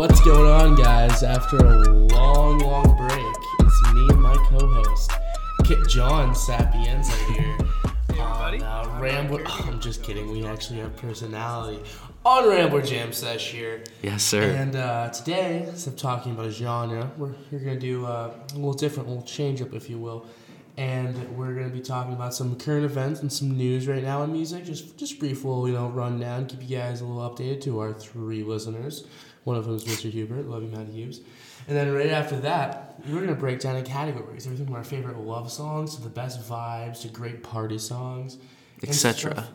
What's going on, guys? After a long, long break, it's me and my co-host, Kit John Sapienza here. On uh, Rambler. Oh, I'm just kidding. We actually have personality on Rambler Jam Sesh here. Yes, sir. And uh, today, instead of talking about a genre, we're, we're going to do uh, a little different, a little change up, if you will. And we're going to be talking about some current events and some news right now in music. Just just brief little, you know, rundown, keep you guys a little updated to our three listeners. One of them is Mr. Hubert. Love you, Matt Hughes. And then right after that, we're going to break down in categories. Everything from our favorite love songs to the best vibes to great party songs. Etc.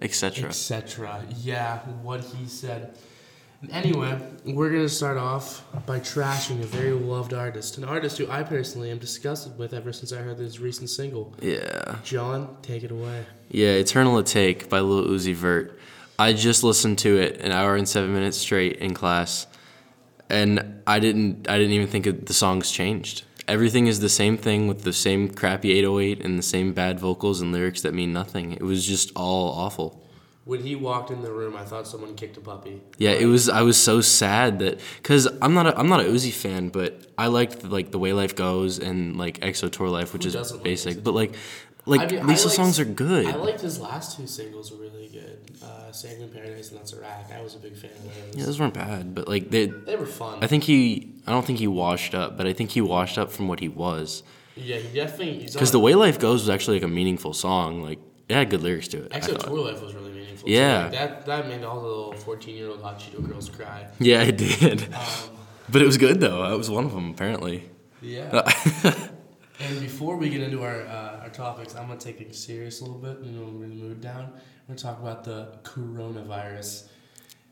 Etc. etc. Yeah, what he said. Anyway, we're gonna start off by trashing a very loved artist, an artist who I personally am disgusted with ever since I heard his recent single. Yeah. John, take it away. Yeah, Eternal Atake by Lil Uzi Vert. I just listened to it an hour and seven minutes straight in class, and I didn't. I didn't even think the songs changed. Everything is the same thing with the same crappy 808 and the same bad vocals and lyrics that mean nothing. It was just all awful. When he walked in the room, I thought someone kicked a puppy. Yeah, it was. I was so sad that because I'm not. A, I'm not a Uzi fan, but I liked like the way life goes and like XO Tour Llif3, which Who is doesn't like basic. But like, like I mean, these liked- songs are good. I liked his last two singles were really good. Uh, Sanguine Paradise and That's a Rack. I was a big fan of those. Yeah, those weren't bad, but like they, They were fun. I think he, I don't think he washed up, but I think he washed up from what he was. yeah, he definitely. Because the way life goes was actually like a meaningful song. Like it had good lyrics to it. Actually. Tour Life was really meaningful. Yeah. Like, that that made all the little fourteen year old hot Cheeto girls cry. Yeah, it did. Um, But it was good though. I was one of them apparently. yeah. And before we get into our uh, our topics, I'm gonna take things serious a little bit. You know, bring the mood down. I'm gonna talk about the coronavirus.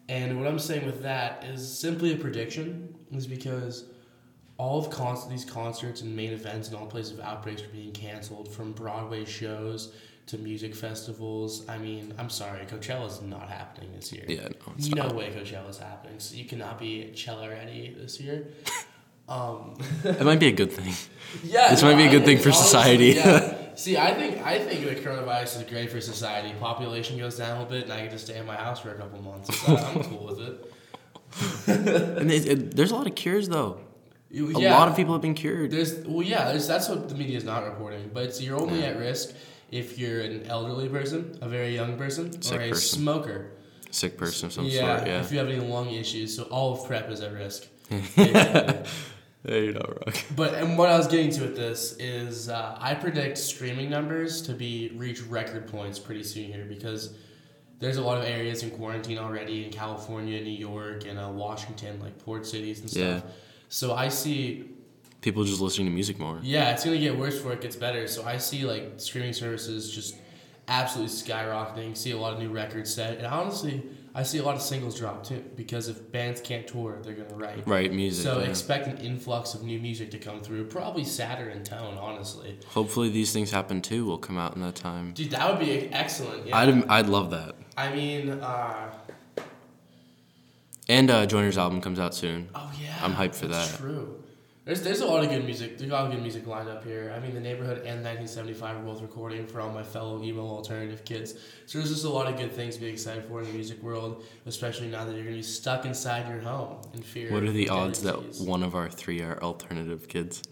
And what I'm saying with that is simply a prediction, is because all of con- these concerts and main events and all places of outbreaks are being canceled, from Broadway shows to music festivals. I mean, I'm sorry, Coachella's not happening this year. yeah, no, it's no way Coachella's happening. So you cannot be Chella ready this year. Um, It might be a good thing. yeah, This might be a good thing for honestly, society. yeah. See, I think I think the coronavirus is great for society. Population goes down a little bit, and I get to stay in my house for a couple months. So I'm cool with it. And it, it, there's a lot of cures though. You- A yeah, lot of people have been cured. There's well, yeah. That's what the media is not reporting. But you're only at risk if you're an elderly person, a very young person, Sick or a person. smoker. Sick person of some yeah, sort. Yeah. if you have any lung issues, so all of prep is at risk. Yeah, you're not wrong. But and what I was getting to with this is uh, I predict streaming numbers to be reach record points pretty soon here because there's a lot of areas in quarantine already in California, New York, and uh, Washington, like port cities and stuff. Yeah. So I see, People just listening to music more. yeah, it's gonna get worse before it gets better. So I see like streaming services just absolutely skyrocketing. See a lot of new records set, and honestly, I see a lot of singles drop too because if bands can't tour, they're gonna write. Right, music. So yeah. expect an influx of new music to come through, probably sadder in tone, honestly. Hopefully these things happen too. Will come out in that time. Dude, that would be excellent. Yeah. I'd I'd love that. I mean, uh, And uh, Joyner's album comes out soon. oh yeah. I'm hyped for that's that. True. There's there's a lot of good music. There's a lot of good music lined up here. I mean, the neighborhood and 1975 are both recording for all my fellow emo alternative kids. So there's just a lot of good things to be excited for in the music world, especially now that you're gonna be stuck inside your home in fear. What are the odds that one of our three are alternative kids?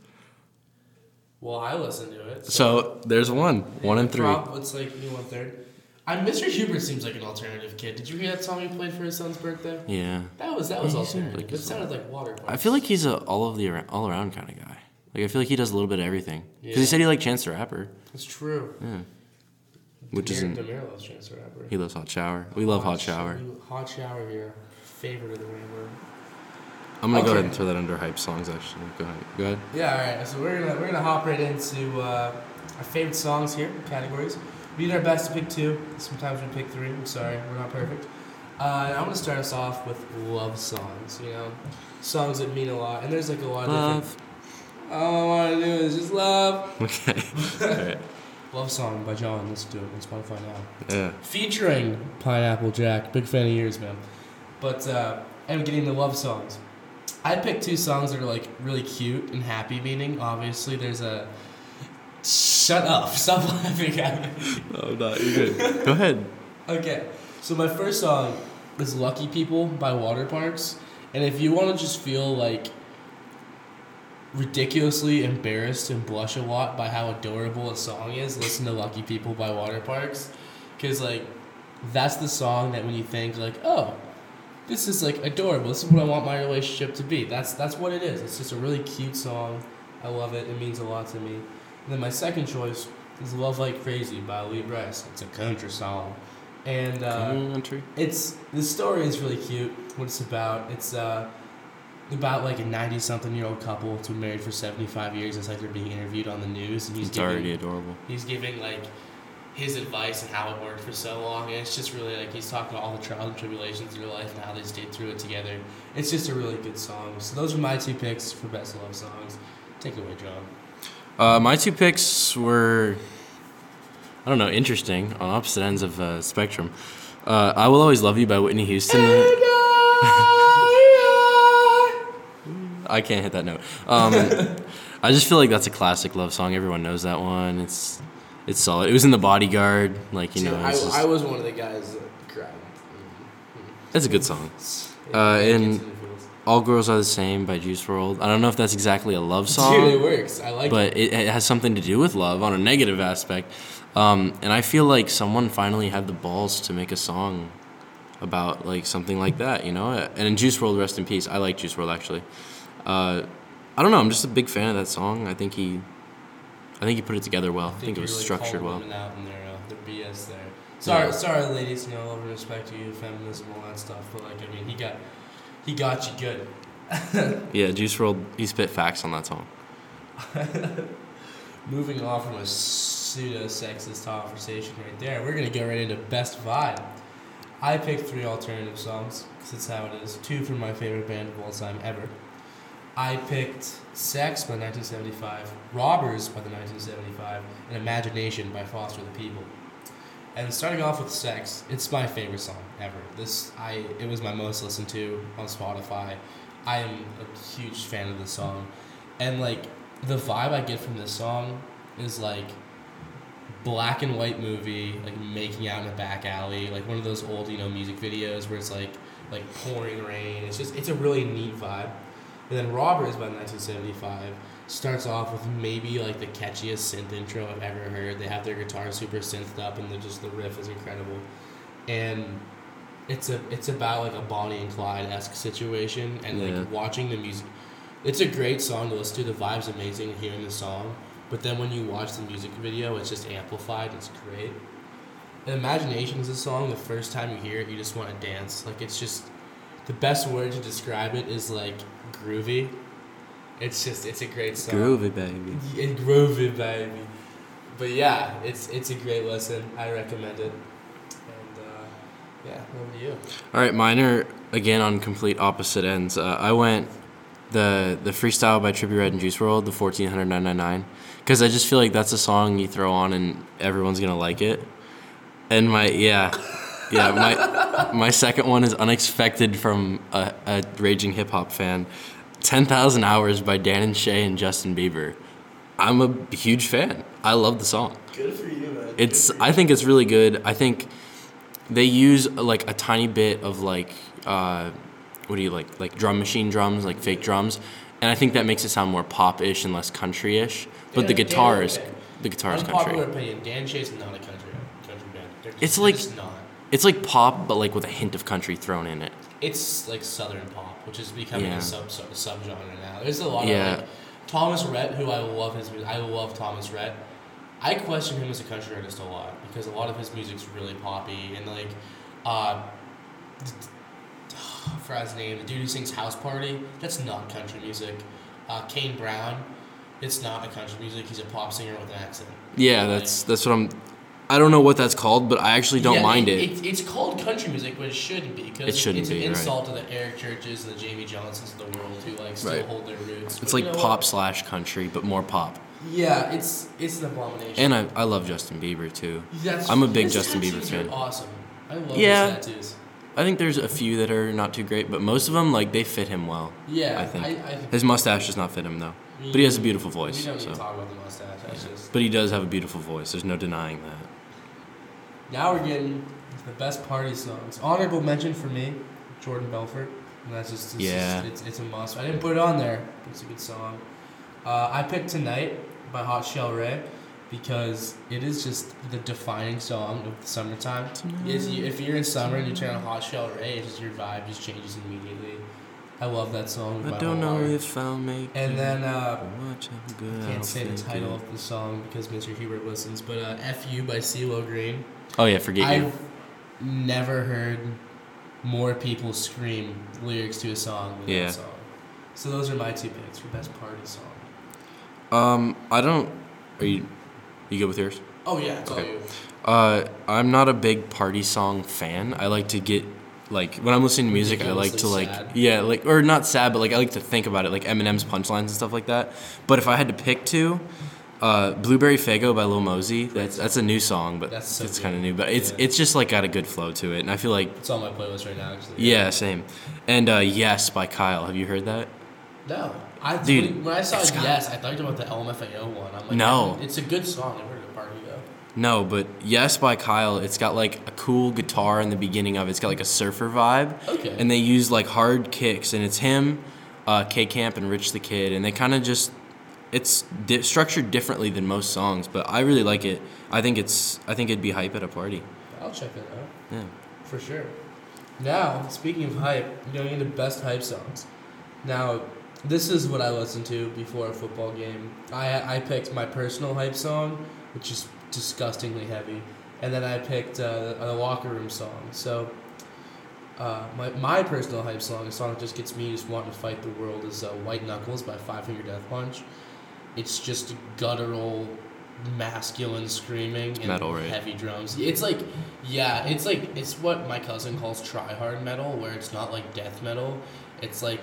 Well, I listen to it. So there's one. One in three. It's like me one third. I Mr. Hubert seems like an alternative kid. Did you hear that song he played for his son's birthday? Yeah. That was that was he alternative. like it sounded like water. I feel like he's a all of the ar- all around kind of guy. Like I feel like he does a little bit of everything. Because Yeah. he said he liked Chance the Rapper. That's true. Yeah. Which Demir, isn't. Demir loves Chance the Rapper. He loves Hot Shower. We love Hot Shower. Hot shower here. Favorite of the rainbow. I'm gonna go ahead and throw that under hype songs. Actually, go ahead. Go ahead. Yeah, all right. So we're gonna we're gonna hop right into uh, our favorite songs here, categories. We did our best to pick two. Sometimes we pick three. I'm sorry, we're not perfect. Uh, and I'm gonna start us off with love songs. You know, songs that mean a lot. And there's like a lot of Love. different. All I wanna do is just love. Okay. Love song by John. Let's do it on Spotify now. Yeah. Featuring Pineapple Jack. Big fan of yours, man. But uh, I'm getting the love songs. I picked two songs that are like really cute and happy meaning. Obviously, there's a. Shut up! Stop laughing at me. No, no, you're good. Go ahead. Okay, so my first song is "Lucky People" by Waterparks, And if you want to just feel like ridiculously embarrassed and blush a lot by how adorable a song is, listen to Lucky People by Waterparks. Because, like, that's the song that when you think, like, oh, this is like adorable. This is what I want my relationship to be. That's that's what it is. It's just a really cute song. I love it. It means a lot to me. And then my second choice is "Love Like Crazy" by Lee Brice. It's a country song, and uh, Country. it's the story is really cute. What it's about? It's uh, about like a ninety-something-year-old couple who's been married for seventy-five years. It's like they're being interviewed on the news, and he's It's giving, already adorable. he's giving like his advice and how it worked for so long and it's just really like he's talking about all the trials and tribulations of their life and how they stayed through it together it's just a really good song so those are my two picks for best love songs take it away john Uh, my two picks were, I don't know, interesting on opposite ends of uh, spectrum. Uh, "I Will Always Love You" by Whitney Houston. I can't hit that note. Um, I just feel like that's a classic love song. Everyone knows that one. It's it's solid. It was in The Bodyguard. Like you know, I, just, I was one of the guys that cried That's a good song. Uh, and- gets in the feels. "All Girls Are the Same" by Juice WRLD. I don't know if that's exactly a love song. dude it works i like but it, it has something to do with love on a negative aspect. Um, and I feel like someone finally had the balls to make a song about like something like that, you know. And in Juice WRLD, rest in peace. I like Juice WRLD actually. Uh, I don't know. I'm just a big fan of that song. I think he, I think he put it together well. I think, it was really structured well. out in their, uh, their BS there. Sorry, Yeah. sorry, ladies. You know, love and respect to you, feminism, all that stuff. But like, I mean, he got, he got you good. Yeah, Juice WRLD. He spit facts on that song. Moving on from a pseudo sexist conversation right there, we're gonna get right into best vibe. I picked three alternative songs because that's how it is. Two from my favorite band of all time ever. I picked "Sex" by 1975, "Robbers" by the 1975, and "Imagination" by Foster the People. And starting off with "Sex," it's my favorite song ever. This I it was my most listened to on Spotify. I am a huge fan of this song, and like the vibe I get from this song is like black and white movie, like making out in a back alley, like one of those old you know music videos where it's like like pouring rain. It's just it's a really neat vibe. And then Robbers by 1975 starts off with maybe like the catchiest synth intro I've ever heard. They have their guitar super synthed up, and the just the riff is incredible. And it's a it's about like a Bonnie and Clyde esque situation, and Yeah. like watching the music. It's a great song to listen to. The vibe's amazing hearing the song, but then when you watch the music video, it's just amplified. It's great. And Imagination is a song. The first time you hear it, you just want to dance. Like it's just the best word to describe it is like groovy. It's just it's a great song. Groovy baby. Yeah, groovy, baby. But yeah, it's it's a great listen. I recommend it. And uh, yeah, over to you. All right, mine are again on complete opposite ends. Uh, I went the the freestyle by Trippie Redd and Juice WRLD, the fourteen hundred nine nine nine, because I just feel like that's a song you throw on and everyone's gonna like it. And my yeah, yeah my my second one is unexpected from a, a raging hip hop fan, ten thousand hours by Dan and Shay and Justin Bieber. I'm a huge fan. I love the song. Good for you, man. It's I think it's really good. I think they use like a tiny bit of like uh, what do you like like drum machine drums like fake drums, and I think that makes it sound more pop-ish and less country-ish. But the guitar Dan- is okay. the guitar is country. Unpopular country. opinion: Dan Shay's not a country country band. They're just, It's like- just not. It's like pop, but like with a hint of country thrown in it. It's like southern pop, which is becoming Yeah. a sub sub subgenre now. There's a lot Yeah. of like Thomas Rhett, who I love his music. I love Thomas Rhett. I question him as a country artist a lot because a lot of his music's really poppy and like, uh, for his name, the dude who sings House Party, that's not country music. Uh, Kane Brown, it's not a country music. He's a pop singer with an accent. Yeah, that's that's what I'm. I don't know what that's called, but I actually don't Yeah, mind it. it. It's called country music, but it shouldn't be because It shouldn't it's be, an right. insult to the Eric Churches and the Jamie Johnsons of the world who like still Right. hold their roots. It's But like you know pop what? slash country, but more pop. Yeah, it's it's an abomination. And I, I love Justin Bieber too. That's- I'm a big Justin Bieber fan. Awesome. I love Yeah. his tattoos. I think there's a few that are not too great, but most of them like they fit him well. Yeah, I think. I, I think His mustache does not fit him though, but he has a mm, beautiful we voice. So, to talk about the mustache. That's just but he does have a beautiful voice. There's no denying that. Now we're getting to the best party songs. Honorable mention for me, Jordan Belfort, And that's just it's, Yeah. just, it's, it's a must. I didn't put it on there, but it's a good song. Uh, I picked Tonight by Hot Chelle Rae because it is just the defining song of the summertime. Is you, if you're in summer and you turn on Hot Chelle Rae, it's just your vibe just changes immediately. I love that song. I don't know heart. if I'll make And it. then uh, Watch how good I can't I'll say the title it. of the song because Mr. Hubert listens, but uh, "F You" by CeeLo Green. Oh yeah, forget you. I've never heard more people scream lyrics to a song than Yeah. that song. So those are my two picks for best party song. Um, I don't. Are you? You good with yours? Oh yeah, it's Okay. all you. Uh, I'm not a big party song fan. I like to get like when I'm listening to music, I like to like sad. yeah, like or not sad, but like I like to think about it, like Eminem's punchlines and stuff like that. But if I had to pick two, uh, "Blueberry Faygo" by Lil Mosey. That's that's a new song, but That's so it's kind of new. But it's Yeah. it's just like got a good flow to it, and I feel like It's on my playlist right now. Actually. yeah, same. And uh, "Yes" by Kyle. Have you heard that? No, I Dude, when, when I saw yes, I thought about the LMFAO one. I'm like, No. it's a good song. I've heard it at a party though. No, but "Yes" by Kyle. It's got like a cool guitar in the beginning of it. It's got like a surfer vibe. Okay. and they use like hard kicks and it's him uh, k camp and rich the kid and they kind of just it's di- structured differently than most songs but i really like it i think it's i think it'd be hype at a party I'll check it out. yeah For sure. Now, speaking of hype, you're going into best hype songs. Now, this is what I listen to before a football game. I I picked my personal hype song, which is disgustingly heavy, and then I picked uh, a locker room song. So, uh, my my personal hype song, a song that just gets me just wanting to fight the world, is uh, "White Knuckles" by Five Finger Death Punch. It's just guttural, masculine screaming and Metal, right? heavy drums. It's like, yeah, it's like it's what my cousin calls try hard metal, where it's not like death metal. It's like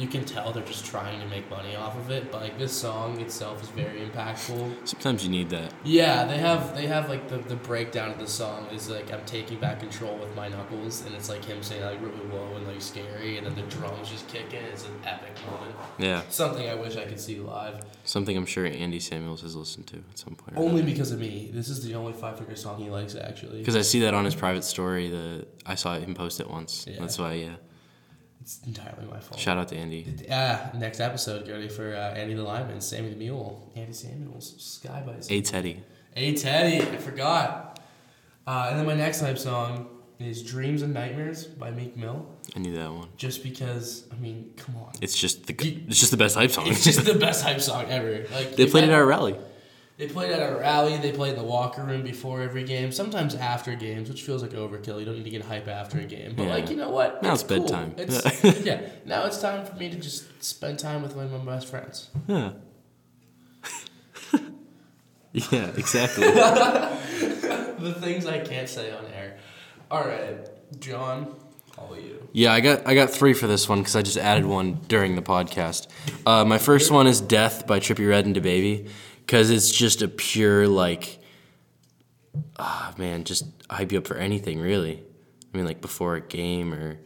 you can tell they're just trying to make money off of it, but like this song itself is very impactful. sometimes you need that Yeah, they have they have like the, the breakdown of the song is like I'm taking back control with my knuckles, and it's like him saying like really low and like scary, and then the drums just kicking. It's an epic moment. yeah Something I wish I could see live. something i'm sure andy samuels has listened to at some point Only because of me. This is the only five finger song he likes actually. because i see that on his private story the i saw him post it once Yeah. that's why yeah It's entirely my fault. shout out to andy Ah, next episode, get ready for uh, Andy the Lineman, Sammy the Mule, Andy Samuels, Sky by a teddy Hey Teddy, I forgot. Uh, and then my next hype song is "Dreams and Nightmares" by Meek Mill. i knew that one Just because, I mean, come on, it's just the it's just the best hype song it's just the best hype song ever. Like they played it at our rally They played at a rally. They played in the locker room before every game. Sometimes after games, which feels like overkill. You don't need to get hype after a game. But Yeah. like you know what? Now it's cool. bedtime. It's, yeah. Now it's time for me to just spend time with one of my best friends. yeah yeah exactly the things I can't say on air. All right, John, all you. Yeah, I got I got three for this one because I just added one during the podcast. Uh, my first one is "Death" by Trippie Redd and DaBaby because it's just a pure like, ah man, just hype you up for anything really. I mean, like before a game or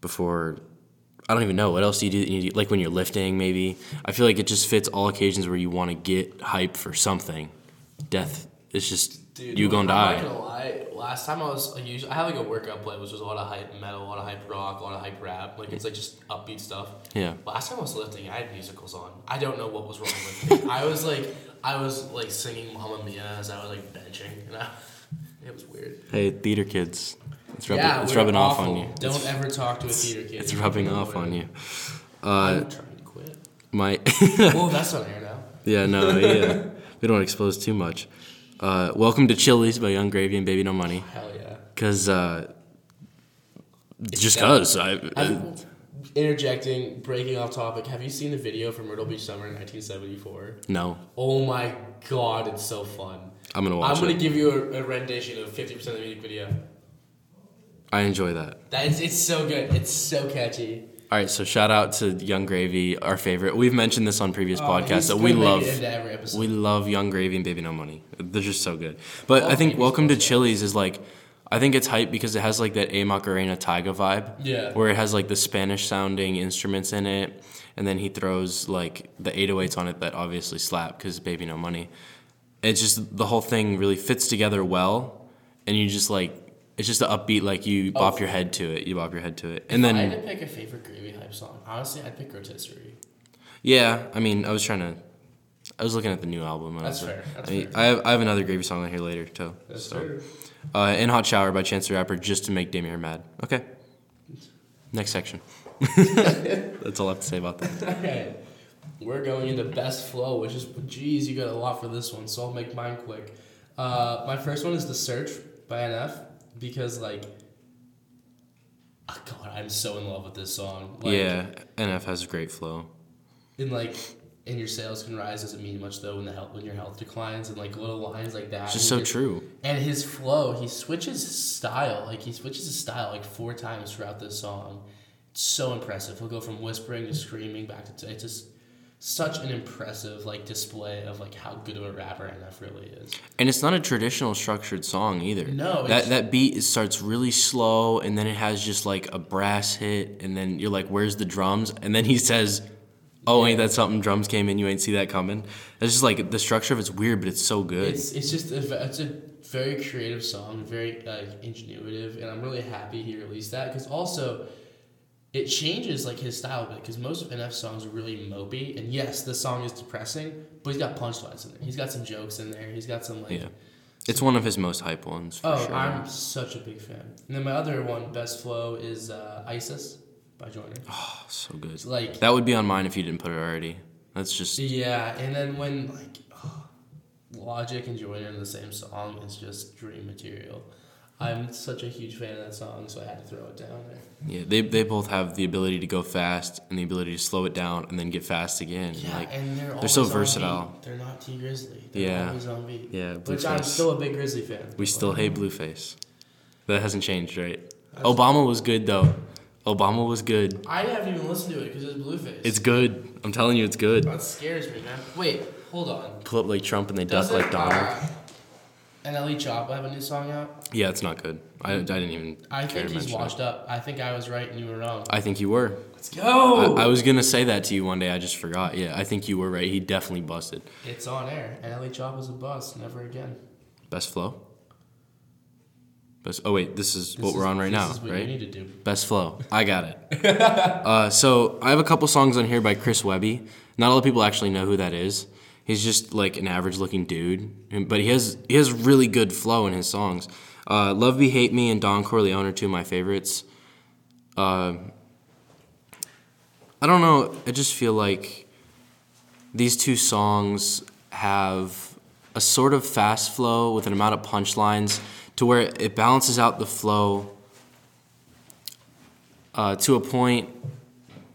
before. I don't even know what else do you do. You do like when you're lifting, maybe. I feel like it just fits all occasions where you want to get hype for something. Death is just Dude, you gonna die. gonna lie. Last time I was, I usually I have like a workout playlist, which is a lot of hype metal, a lot of hype rock, a lot of hype rap. Like it's like just upbeat stuff. Yeah. Last time I was lifting, I had musicals on. I don't know what was wrong with me. I was like, I was like singing Mamma Mia as I was like benching, and I, it was weird. Hey, theater kids, it's rubbing, yeah, it's rubbing off on you. Don't It's- ever talk to a theater kid. It's rubbing off on you. Uh, I'm trying to quit. my well, that's on air now. yeah no yeah we don't expose too much. Uh, welcome to Chili's by Yung Gravy and Baby No Money, Hell yeah. cause uh, just cause I, I'm interjecting, breaking off topic. Have you seen the video from Myrtle Beach Summer in 1974? no Oh my god, it's so fun. I'm gonna watch it. I'm gonna it. give you a, a rendition of 50% of the music video. I enjoy that. That is, it's so good. It's so catchy. All right, so shout out to Yung Gravy, our favorite. We've mentioned this on previous Oh, podcasts that we love. We love Yung Gravy and Baby No Money. They're just so good. But I think Welcome to. Chili's is like, I think it's hype because it has like that A Macarena Tyga vibe. Yeah. Where it has like the Spanish sounding instruments in it, and then he throws like the 808s on it that obviously slap because Baby No Money. It's just the whole thing really fits together well, and you just like It's just an upbeat, like you Oh. bop your head to it. You bop your head to it, and if I had then to pick a favorite Gravy Hype song, honestly, I'd pick Rotisserie. yeah. I mean, I was trying to. I was looking at the new album. and I That's was fair. That's I, mean, fair. I have I have another gravy song on here later too. That's so. fair. Uh, in Hot Shower by Chance the Rapper just to make Damien mad. Okay. Next section. That's all I have to say about that. Okay. We're going into best flow, which is, geez, you got a lot for this one, so I'll make mine quick. Uh, my first one is The Search by NF, because, like, oh God, I'm so in love with this song. Like, yeah, NF has a great flow. And, like, and your sales can rise doesn't mean much, though, when, the health, when your health declines, and, like, little lines like that. It's just so he true. And his flow, he switches his style. Like he switches his style like four times throughout this song. It's so impressive. He'll go from whispering to screaming back to it's just such an impressive like display of like how good of a rapper NF really is. And it's not a traditional structured song either. No, that it's- that beat starts really slow, and then it has just like a brass hit, and then you're like, "Where's the drums?" And then he says, "Oh, ain't that something? Drums came in, you ain't see that coming." It's just like the structure of it's weird, but it's so good. It's it's just a, it's a very creative song, very like ingenuitive, and I'm really happy he released that because also it changes like his style a bit because most of NF songs are really mopey, and yes, the song is depressing, but he's got punchlines in there. He's got some jokes in there. He's got some like. yeah, it's one of his most hype ones for Oh, sure. I'm such a big fan. And then my other one, best flow, is uh, ISIS by Joyner. Oh, ah, so good. It's like That would be on mine if you didn't put it already. That's just yeah, and then when like Logic and Joyner in the same song is just dream material. I'm such a huge fan of that song, so I had to throw it down there. yeah. They they both have the ability to go fast and the ability to slow it down and then get fast again. Yeah, like and they're, they're so versatile. beat. They're not Tee Grizzley. They're Yeah. always on beat. Yeah, Which I'm still a big Grizzley fan. we still hate Blueface. That hasn't changed, right? Obama was good though. Obama was good. I haven't even listened to it because it's Blueface. It's good. I'm telling you, it's good. that scares me, man. Wait, hold on. Pull up like Trump and they duck Doesn't, like Donald. uh, NLE Choppa have a new song out? Yeah, it's not good. I, I didn't even I care think to he's mention washed it. up. I think I was right and you were wrong. I think you were. Let's go. I, I was gonna say that to you one day. I just forgot. Yeah, I think you were right. He definitely busted. it's on air. NLE Choppa's a bust. Never again. Best flow. Best. Oh wait, this is This what we're on right this now, is what right? you need to do. Best flow. I got it. uh, so I have a couple songs on here by Chris Webby. Not a lot of people actually know who that is. He's just like an average-looking dude, but he has he has really good flow in his songs. Uh, Love Me Hate Me and Don Corleone are two of my favorites. Uh, I don't know. I just feel like these two songs have a sort of fast flow with an amount of punchlines to where it balances out the flow uh, to a point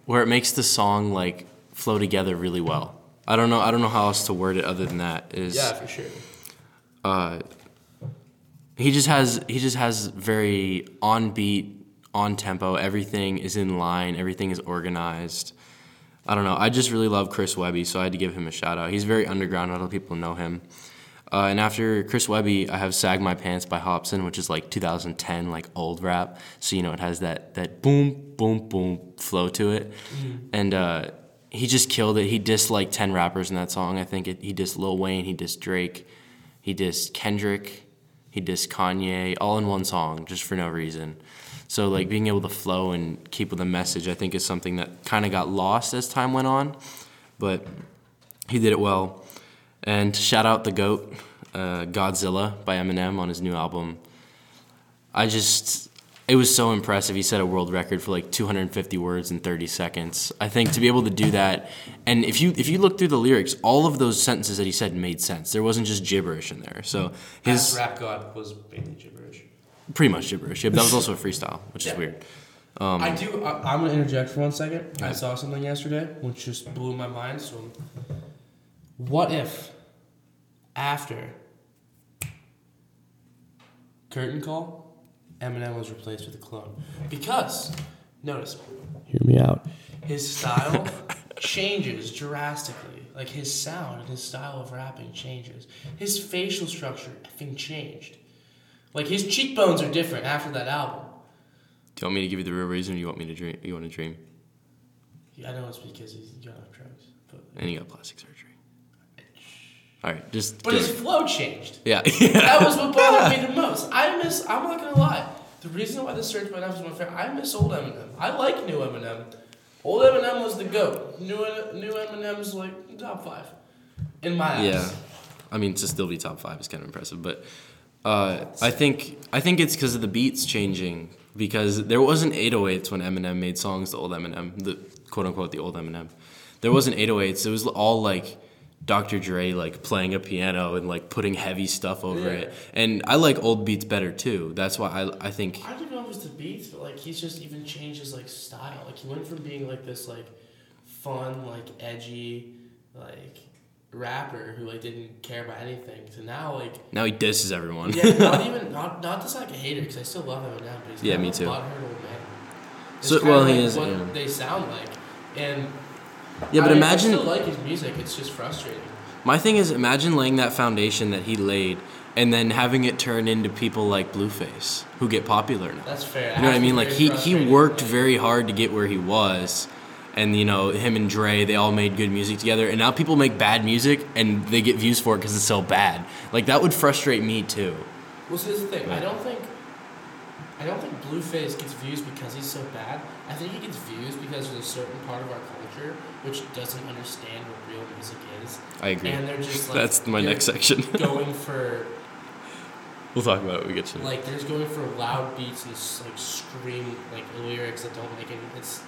where it makes the song like flow together really well. I don't know. I don't know how else to word it other than that. Is Yeah, for sure. uh, he just has he just has very on beat, on tempo. Everything is in line. Everything is organized. I don't know. I just really love Chris Webby, so I had to give him a shout out. He's very underground. Not a lot of people know him. Uh, and after Chris Webby, I have "Sag My Pants" by Hopsin, which is like 2010, like old rap. So you know it has that that boom boom boom flow to it, and uh, he just killed it. He dissed like 10 rappers in that song. I think it, he dissed Lil Wayne, he dissed Drake, he dissed Kendrick, he dissed Kanye, all in one song, just for no reason. So like being able to flow and keep with a message, I think is something that kind of got lost as time went on, but he did it well. And shout out the goat, uh, Godzilla by Eminem on his new album. I just, it was so impressive. He set a world record for like 250 words in 30 seconds. I think to be able to do that, and if you if you look through the lyrics, all of those sentences that he said made sense. There wasn't just gibberish in there. So His his rap god was mainly gibberish. pretty much gibberish. Yeah, but that was also a freestyle, which is Yeah. weird. I do. I, I'm gonna interject for one second. I saw something yesterday which just blew my mind. So, what if after curtain call, Eminem was replaced with a clone? Because notice, hear me out. His style changes drastically. Like his sound and his style of rapping changes. His facial structure effing changed. Like his cheekbones are different after that album. Do you want me to give you the real reason, or you want me to dream? You want to dream? Yeah, I know it's because he's got off drugs, but And he got plastic surgery. All right, just. but his flow changed. yeah. That was what bothered me the most. I miss. I'm not gonna lie. The reason why the Search by Knives is my favorite, I miss old Eminem. I like new Eminem. Old Eminem was the goat. New new Eminem's like top five, in my eyes. Yeah, I mean to still be top five is kind of impressive, but uh, I think I think it's because of the beats changing. Because there wasn't 808s when Eminem made songs, the old Eminem, the quote unquote the old Eminem. There wasn't 808s. It was all like Dr. Dre like playing a piano and like putting heavy stuff over Yeah. it. And I like old beats better too. That's why I I think I don't know if it was the beats, but like he's just even changed his like style. Like he went from being like this like fun, like edgy, like rapper who like didn't care about anything to now like now he disses everyone. yeah, not even not not just like a hater because I still love him now, but he's Yeah, me of a too. butthurt old man. It's So- well, he is, What yeah. they sound like, and yeah, but I, imagine I still like his music. It's just frustrating. My thing is, imagine laying that foundation that he laid, and then having it turn into people like Blueface, who get popular now. That's fair. You know what I mean? Like he he worked very hard to get where he was, and you know him and Dre, they all made good music together, and now people make bad music and they get views for it because it's so bad. Like that would frustrate me too. Well, see, this is the thing. I don't think, I don't think Blueface gets views because he's so bad. I think he gets views because there's a certain part of our culture which doesn't understand what real music is, I agree. and they're just like That's my next section. going for we'll talk about it when we get to it. like there's going for loud beats and like scream like lyrics that don't make any. It's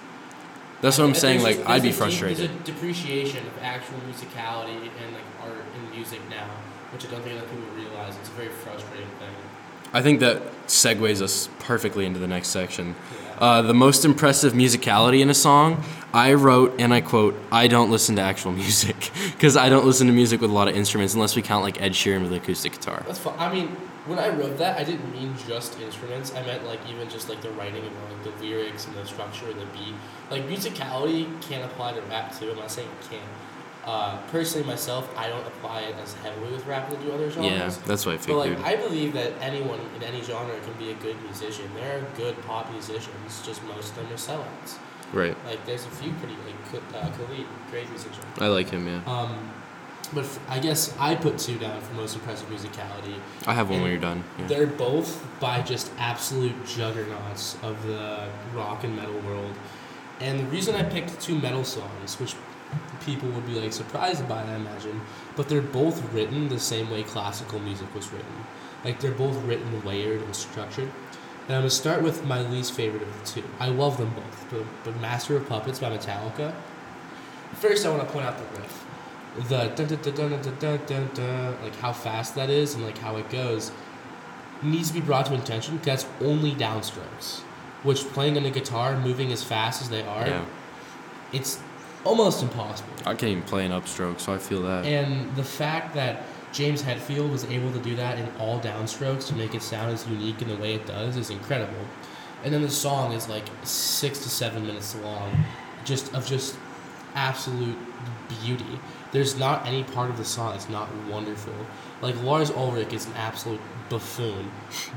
That's what I'm saying. just- Like I'd be a frustrated. There's a depreciation of actual musicality and like art and music now, which I don't think other people realize. It's a very frustrating thing. I think that segues us perfectly into the next section. Yeah. Uh, the most impressive musicality in a song, I wrote, and I quote, I don't listen to actual music. Because I don't listen to music with a lot of instruments unless we count like Ed Sheeran with acoustic guitar. That's fine. I mean, when I wrote that, I didn't mean just instruments. I meant like even just like the writing and like the lyrics and the structure and the beat. Like musicality can apply to rap too. I'm not saying it can't. Uh, personally, myself, I don't apply it as heavily with rap as I do other genres. Yeah, that's what I figured. But like, I believe that anyone in any genre can be a good musician. There are good pop musicians, just most of them are sellouts. right. Like, there's a few pretty like uh, Khalid, great musician. I like him, yeah. Um, but f- I guess I put two down for most impressive musicality. I have one and when you're done. Yeah. They're both by just absolute juggernauts of the rock and metal world. And the reason I picked two metal songs, which people would be like surprised by, it, I imagine, but they're both written the same way classical music was written. Like they're both written layered and structured. And I'm gonna start with my least favorite of the two. I love them both, but, but Master of Puppets by Metallica. First, I want to point out the riff, the dun dun dun dun dun dun dun, dun like how fast that is and like how it goes needs to be brought to attention because that's only downstrokes. Which playing on the guitar, moving as fast as they are, yeah. it's almost impossible. I can't even play an upstroke, so I feel that. And the fact that James Hetfield was able to do that in all downstrokes to make it sound as unique in the way it does is incredible. And then the song is like six to seven minutes long, just of just absolute beauty. There's not any part of the song that's not wonderful. Like Lars Ulrich is an absolute buffoon,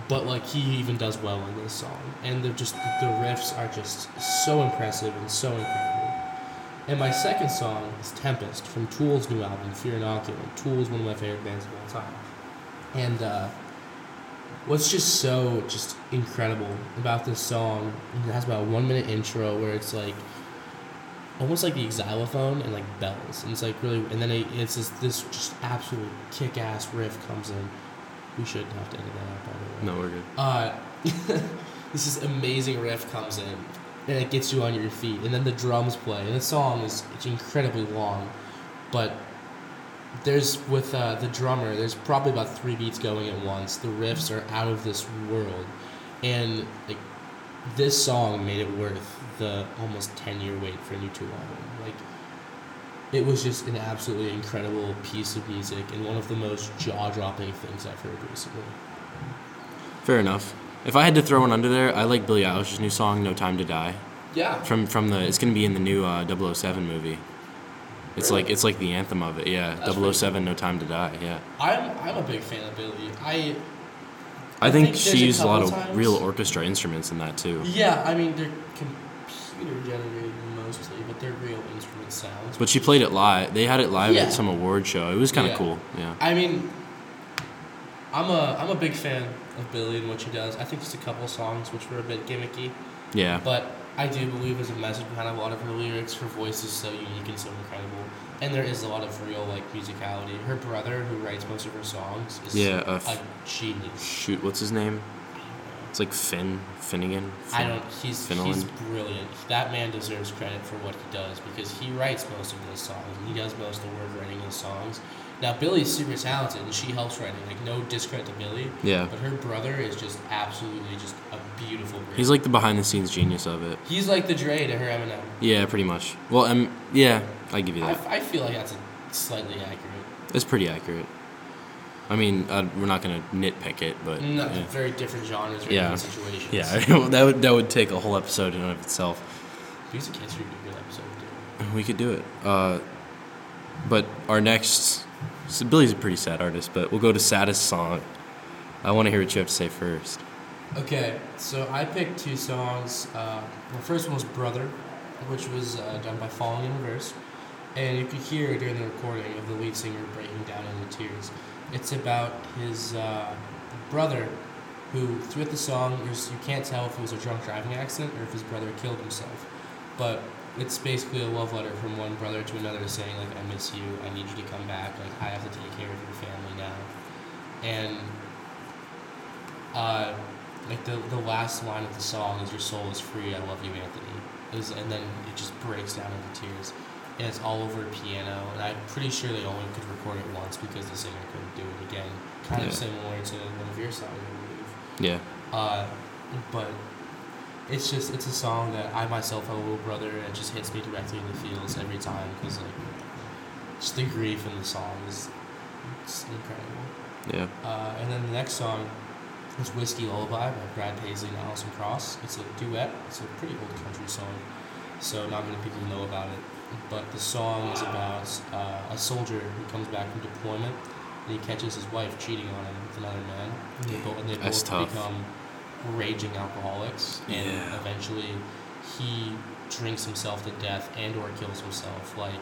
but like he even does well in this song. And they're just the riffs are just so impressive and so incredible. And my second song is Tempest from Tool's new album, Fear Inoculum. Tool is one of my favorite bands of all time. And uh, what's just so just incredible about this song, it has about a one minute intro where it's like almost like the xylophone and like bells. And it's like really, and then it, it's this, this just absolute kick ass riff comes in. We shouldn't have to edit that out, by the way. no, we're good. Uh, this is amazing riff comes in, and it gets you on your feet, and then the drums play, and the song is incredibly long, but there's with uh, the drummer, there's probably about three beats going at once. The riffs are out of this world, and like this song made it worth the almost ten year wait for a new Tool album. Like it was just an absolutely incredible piece of music and one of the most jaw dropping things I've heard recently. Fair enough. If I had to throw one under there, I like Billie Eilish's new song "No Time to Die." Yeah, From from the, it's gonna be in the new uh, 007 movie. It's Really? like it's like the anthem of it. Yeah, That's pretty 007, No Time to Die. Yeah. I'm I'm a big fan of Billie. I I, I think, think she there's a used a lot of times- real orchestra instruments in that too. yeah, I mean they're computer generated mostly, but they're real instrument sounds. But she played it live. They had it live Yeah. at some award show. It was kind of Yeah. cool. Yeah. I mean, I'm a I'm a big fan of Billie and what she does. I think just a couple of songs which were a bit gimmicky, Yeah. but I do believe there's a message behind a lot of her lyrics. Her voice is so unique and so incredible, and there is a lot of real like musicality. Her brother, who writes most of her songs, is Yeah, uh, a genius. Shoot, what's his name? It's like Finn Finnegan. I Finn- don't. He's he's brilliant. That man deserves credit for what he does because he writes most of those songs he does most of the word writing those songs. Now Billie's super talented and she helps writing. Like no discredit to Billie, Yeah. but her brother is just absolutely just a beautiful. Person. He's like the behind the scenes genius of it. he's like the Dre to her Eminem. Yeah, pretty much. Well, um, yeah, I give you I, that. I feel like that's a slightly accurate. It's pretty accurate. I mean, uh, we're not gonna nitpick it, but No, yeah. very different genres, very Yeah. different situations. Yeah, that would that would take a whole episode in and of itself. music history would be a good episode. Too. We could do it. Uh, but our next, so Billie's a pretty sad artist, but we'll go to saddest song. I want to hear what you have to say first. Okay, so I picked two songs. Uh, the first one was Brother, which was uh, done by Falling in Reverse. And you could hear during the recording of the lead singer breaking down into tears. It's about his uh, brother, who throughout the song, you can't tell if it was a drunk driving accident or if his brother killed himself. But it's basically a love letter from one brother to another saying, like, I miss you, I need you to come back, like, I have to take care of your family now. And uh, like the the last line of the song is "Your soul is free, I love you, Anthony." Is and then it just breaks down into tears, and it's all over a piano. And I'm pretty sure they only could record it once because the singer couldn't do it again. Kind Yeah. of similar to one of your songs, I believe. Yeah. Uh, but it's just it's a song that I myself have a little brother, and it just hits me directly in the feels every time because like just the grief in the song is it's incredible. Yeah. Uh, and then the next song is Whiskey Lullaby by Brad Paisley and Alison Krauss. It's a duet. It's a pretty old country song, so not many people know about it. But the song is about uh, a soldier who comes back from deployment and he catches his wife cheating on him with another man. And they both, and they That's both tough. become raging alcoholics. And Yeah. eventually he drinks himself to death and or kills himself. Like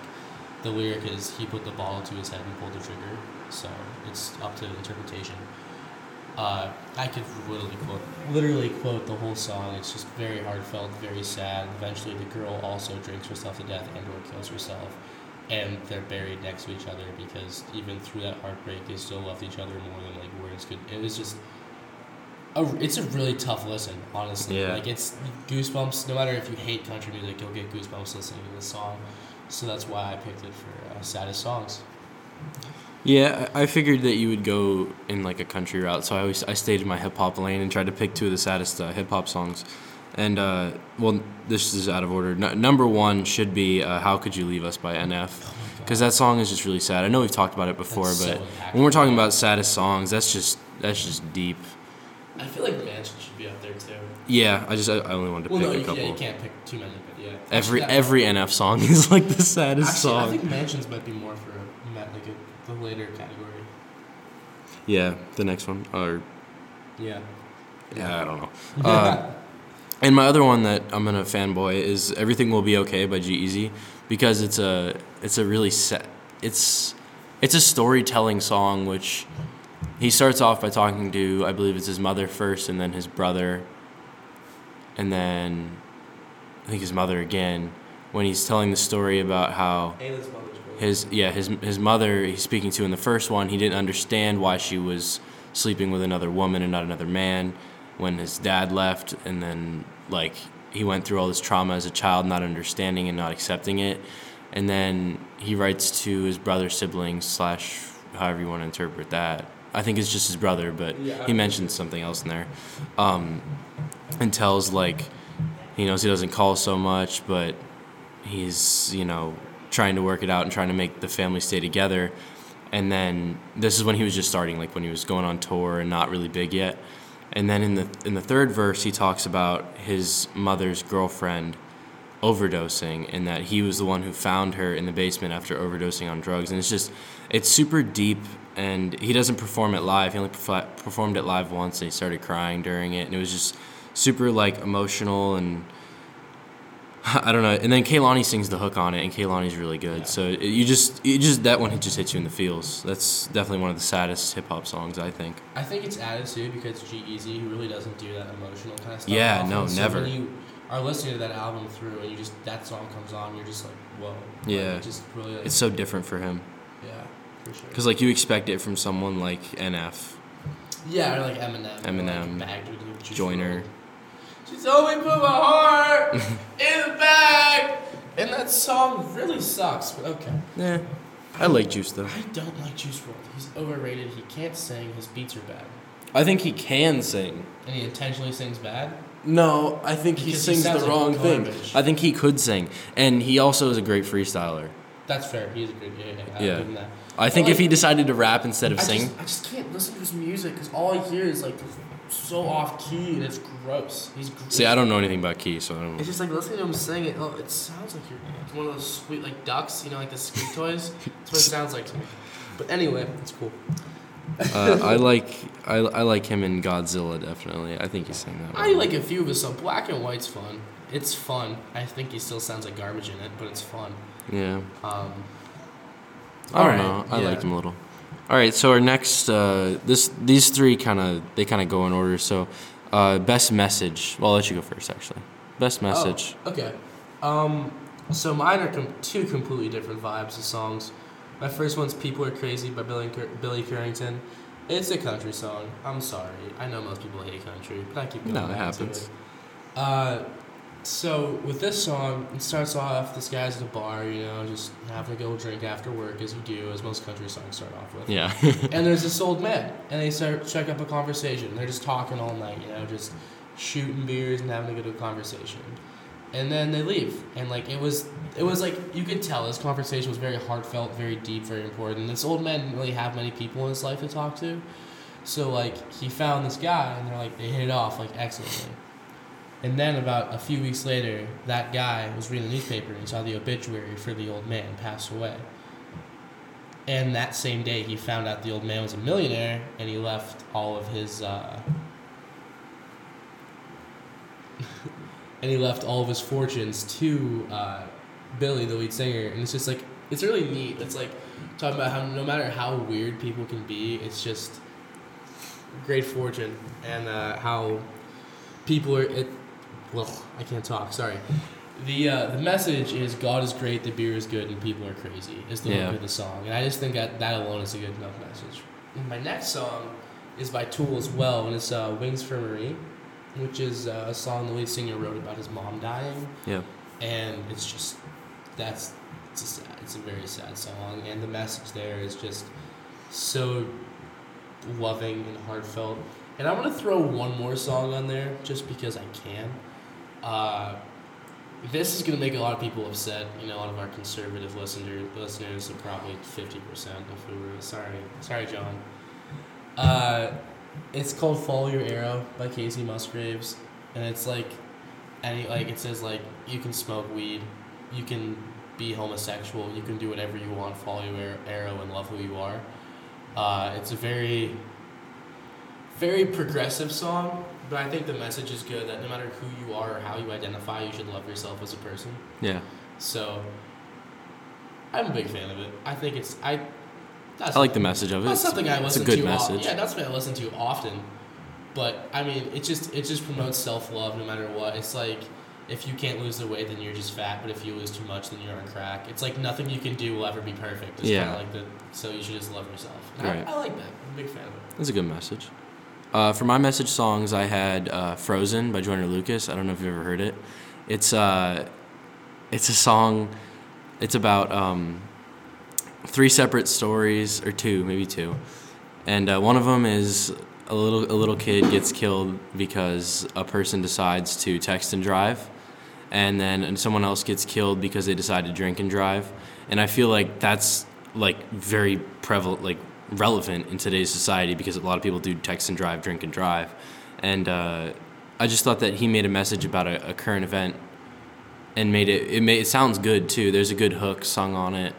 the lyric is he put the bottle to his head and pulled the trigger. So it's up to interpretation. Uh, I could literally quote, literally quote the whole song. It's just very heartfelt, very sad. Eventually, the girl also drinks herself to death and/or kills herself, and they're buried next to each other because even through that heartbreak, they still loved each other more than like words could. It was just, a, it's a really tough listen, honestly. Yeah. Like it's goosebumps. No matter if you hate country music, you'll get goosebumps listening to this song. So that's why I picked it for uh, saddest songs. Yeah, I figured that you would go in like a country route, so I always I stayed in my hip hop lane and tried to pick two of the saddest uh, hip hop songs. And uh, well, this is out of order. N- number one should be uh, "How Could You Leave Us" by NF, because that song is just really sad. I know we've talked about it before, That's but impactful. when we're talking about saddest songs, that's just that's just deep. I feel like Mansion should be up there too. Yeah, I just I I only wanted to Well, pick no, a you, couple. yeah, you can't pick too many, but yeah. Every Actually, every NF song is like the saddest Actually, song. I think Mansions might be more for a, like a, the later category. yeah, the next one or Yeah. yeah, I don't know. Uh, And my other one that I'm gonna fanboy is "Everything Will Be Okay" by G-Eazy because it's a it's a really set it's it's a storytelling song which he starts off by talking to I believe it's his mother first and then his brother. And then I think his mother again when he's telling the story about how Ayla's mother's great. his yeah his his mother he's speaking to in the first one he didn't understand why she was sleeping with another woman and not another man when his dad left. And then like he went through all this trauma as a child not understanding and not accepting it. And then he writes to his brother siblings slash however you want to interpret that i think it's just his brother but Yeah, he mentions something else in there. Um, and tells like he knows he doesn't call so much but he's you know trying to work it out and trying to make the family stay together. And then this is when he was just starting like when he was going on tour and not really big yet. And then in the in the third verse he talks about his mother's girlfriend overdosing and that he was the one who found her in the basement after overdosing on drugs. And it's just it's super deep and he doesn't perform it live he only perf- performed it live once and he started crying during it and it was just super like emotional and I don't know. And then Kehlani sings the hook on it, and Kehlani's really good. Yeah. So it, you just, you just that one just hits you in the feels. That's definitely one of the saddest hip hop songs, I think. I think it's added too because G-Eazy, who really doesn't do that emotional kind of stuff. Yeah, often. no, so never. When you are listening to that album through and you just that song comes on, you're just like, whoa. Like, Yeah. it just really. Like, It's so different for him, for sure. cause like you expect it from someone like NF, Yeah, or like Eminem. or, Eminem, like, Bag, dude, Juice Joyner. WRLD. She told me put my heart in the bag, and that song really sucks. But okay. Yeah, I like Juice though. I don't like Juice WRLD. He's overrated. He can't sing. His beats are bad, I think he can sing. and he intentionally sings bad. No, I think he Because he sings the sounds like wrong thing. I think he could sing, and he also is a great freestyler. That's fair. He's a good. Yeah, yeah. I'll Yeah. give him that. I think But, if he decided to rap instead of I sing, just, I just can't listen to his music because all I hear is like so off key and it's gross. He's gr- see, I don't know anything about Key, so I don't. Know. It's just like listening to him sing it. Oh, it sounds like you're it's one of those sweet like ducks, you know, like the squeak toys. That's what it sounds like to me. But anyway, it's cool. uh, I like I, I like him in Godzilla definitely. I think he's sang that. I one. like a few of his stuff. Black and White's fun. It's fun. I think he still sounds like garbage in it, but it's fun. Yeah, Um, I don't alright, know. I yeah. liked him a little. All right, so our next uh, this these three kind of they kind of go in order. So, uh, best message. Well, I'll let you go first actually. Best message. Oh, okay. Um, so mine are com- two completely different vibes of songs. My first one's "People Are Crazy" by Billy Cur- Billy Currington. It's a country song. I'm sorry. I know most people hate country, but I keep going No, it happens. It. Uh, so with this song, it starts off. This guy's at a bar, you know, just having a go drink after work, as you do, as most country songs start off with. Yeah. And there's this old man, and they start strike up a conversation. They're just talking all night, you know, just shooting beers and having a good conversation. And then they leave, and like it was, it was like you could tell this conversation was very heartfelt, very deep, very important. This old man didn't really have many people in his life to talk to, so like he found this guy, and they're like they hit it off like excellently. And then about a few weeks later, that guy was reading the newspaper and he saw the obituary for the old man pass away. And that same day, he found out the old man was a millionaire, and he left all of his, uh, and he left all of his fortunes to uh, Billy, the lead singer. And it's just like it's really neat. It's like talking about how no matter how weird people can be, it's just great fortune, and uh, how people are. It, well, I can't talk. Sorry. The uh, the message is God is great, the beer is good, and people are crazy. Is the Yeah. hook of the song, and I just think that that alone is a good enough message. And my next song is by Tool as well, and it's uh, "Wings for Marie," which is uh, a song the lead singer wrote about his mom dying, yeah. and it's just that's it's a sad, it's a very sad song, and the message there is just so loving and heartfelt. And I'm gonna throw one more song on there just because I can. Uh, this is gonna make a lot of people upset. You know, a lot of our conservative listener listeners are probably fifty percent if we were sorry, sorry, John. Uh, it's called "Follow Your Arrow" by Kacey Musgraves, and it's like, any like it says like you can smoke weed, you can be homosexual, you can do whatever you want, follow your arrow, and love who you are. Uh, it's a very, very progressive song, but I think the message is good that no matter who you are or how you identify, you should love yourself as a person. Yeah. So, I'm a big fan of it. I think it's I. That's I like the message of it. That's It's, something I it's a good to. message. Often. Yeah, that's what I listen to often. But I mean, it just it just promotes self love no matter what. It's like if you can't lose the weight, then you're just fat. But if you lose too much, then you're on crack. It's like nothing you can do will ever be perfect. It's Yeah. Like the so you should just love yourself. And Right. I, I like that. I'm a big fan of it. That's a good message. Uh, for my message songs, I had uh, "Frozen" by Joyner Lucas. I don't know if you've ever heard it. It's uh, it's a song. It's about um, three separate stories, or two, maybe two, and uh, one of them is a little a little kid gets killed because a person decides to text and drive, and then someone else gets killed because they decide to drink and drive. And I feel like that's like very prevalent, like relevant in today's society because a lot of people do text and drive, drink and drive, and uh, I just thought that he made a message about a, a current event and made it. It made it sounds good too. There's a good hook sung on it.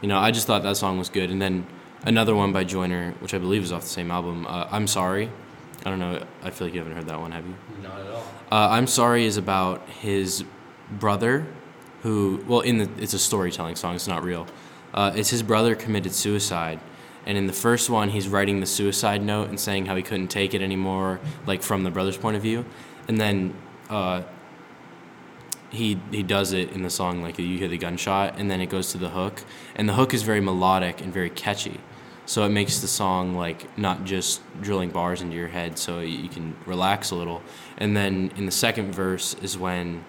You know, I just thought that song was good. And then another one by Joyner, which I believe is off the same album. Uh, I'm sorry. I don't know. I feel like you haven't heard that one, have you? Not at all. Uh, I'm sorry is about his brother who well in the it's a storytelling song it's not real uh, it's his brother committed suicide and in the first one he's writing the suicide note and saying how he couldn't take it anymore like from the brother's point of view. And then uh, he he does it in the song like you hear the gunshot and then it goes to the hook. And the hook is very melodic and very catchy. So it makes the song like not just drilling bars into your head so you can relax a little. And then in the second verse is when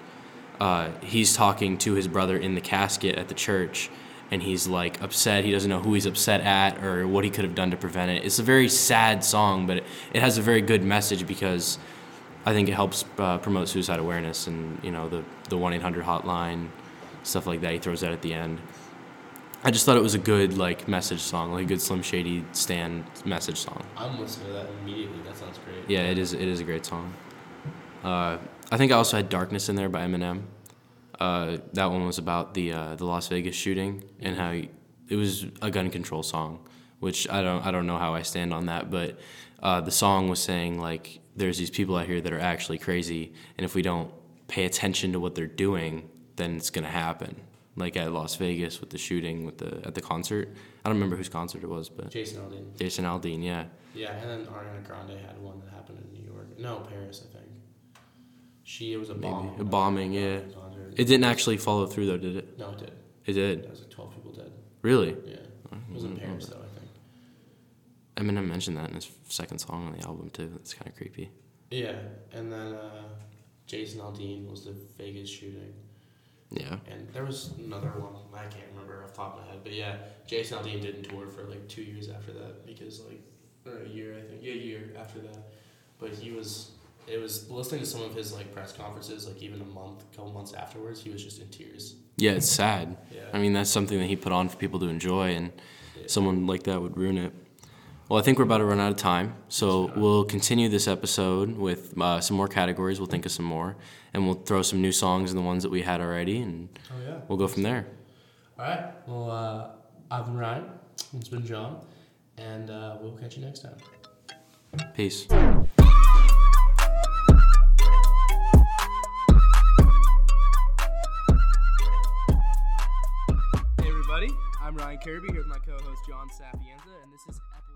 uh, he's talking to his brother in the casket at the church and he's like upset he doesn't know who he's upset at or what he could have done to prevent it it's a very sad song but it, it has a very good message because I think it helps uh, promote suicide awareness and you know the the one eight hundred hotline, stuff like that. He throws that at the end. I just thought it was a good like message song, like a good Slim Shady Stan message song. I'm listening to that immediately. That sounds great. Yeah, it is. It is a great song. Uh, I think I also had "Darkness" in there by Eminem. Uh, that one was about the uh, the Las Vegas shooting and how he, it was a gun control song, which I don't I don't know how I stand on that, but uh, the song was saying like there's these people out here that are actually crazy, and if we don't pay attention to what they're doing, then it's gonna happen. Like at Las Vegas with the shooting with the at the concert. I don't remember whose concert it was, but Jason Aldean. Jason Aldean, yeah. Yeah, and then Ariana Grande had one that happened in New York. No, Paris, I think. She it was a bomb. a bombing, yeah. It didn't actually follow through though, did it? No, it did. It did. There was like twelve people dead. Really? Yeah, it was in Paris though. I think. Eminem mentioned that in his second song on the album too. That's kind of creepy. Yeah, and then uh, Jason Aldean was the Vegas shooting, Yeah. and there was another one I can't remember off the top of my head, but yeah, Jason Aldean didn't tour for like two years after that because like or a year I think yeah a year after that, but he was it was listening to some of his like press conferences like even a month couple months afterwards he was just in tears. Yeah, it's sad. Yeah. I mean, that's something that he put on for people to enjoy, and Yeah. someone like that would ruin it. Well, I think we're about to run out of time, so we'll continue this episode with uh, some more categories. We'll think of some more, and we'll throw some new songs in the ones that we had already, and Oh yeah. we'll go from there. All right. Well, uh, I've been Ryan. It's been John, and uh, we'll catch you next time. Peace. I'm Ryan Kirby here with my co-host John Sapienza, and this is episode